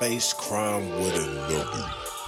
space crime with a noogie.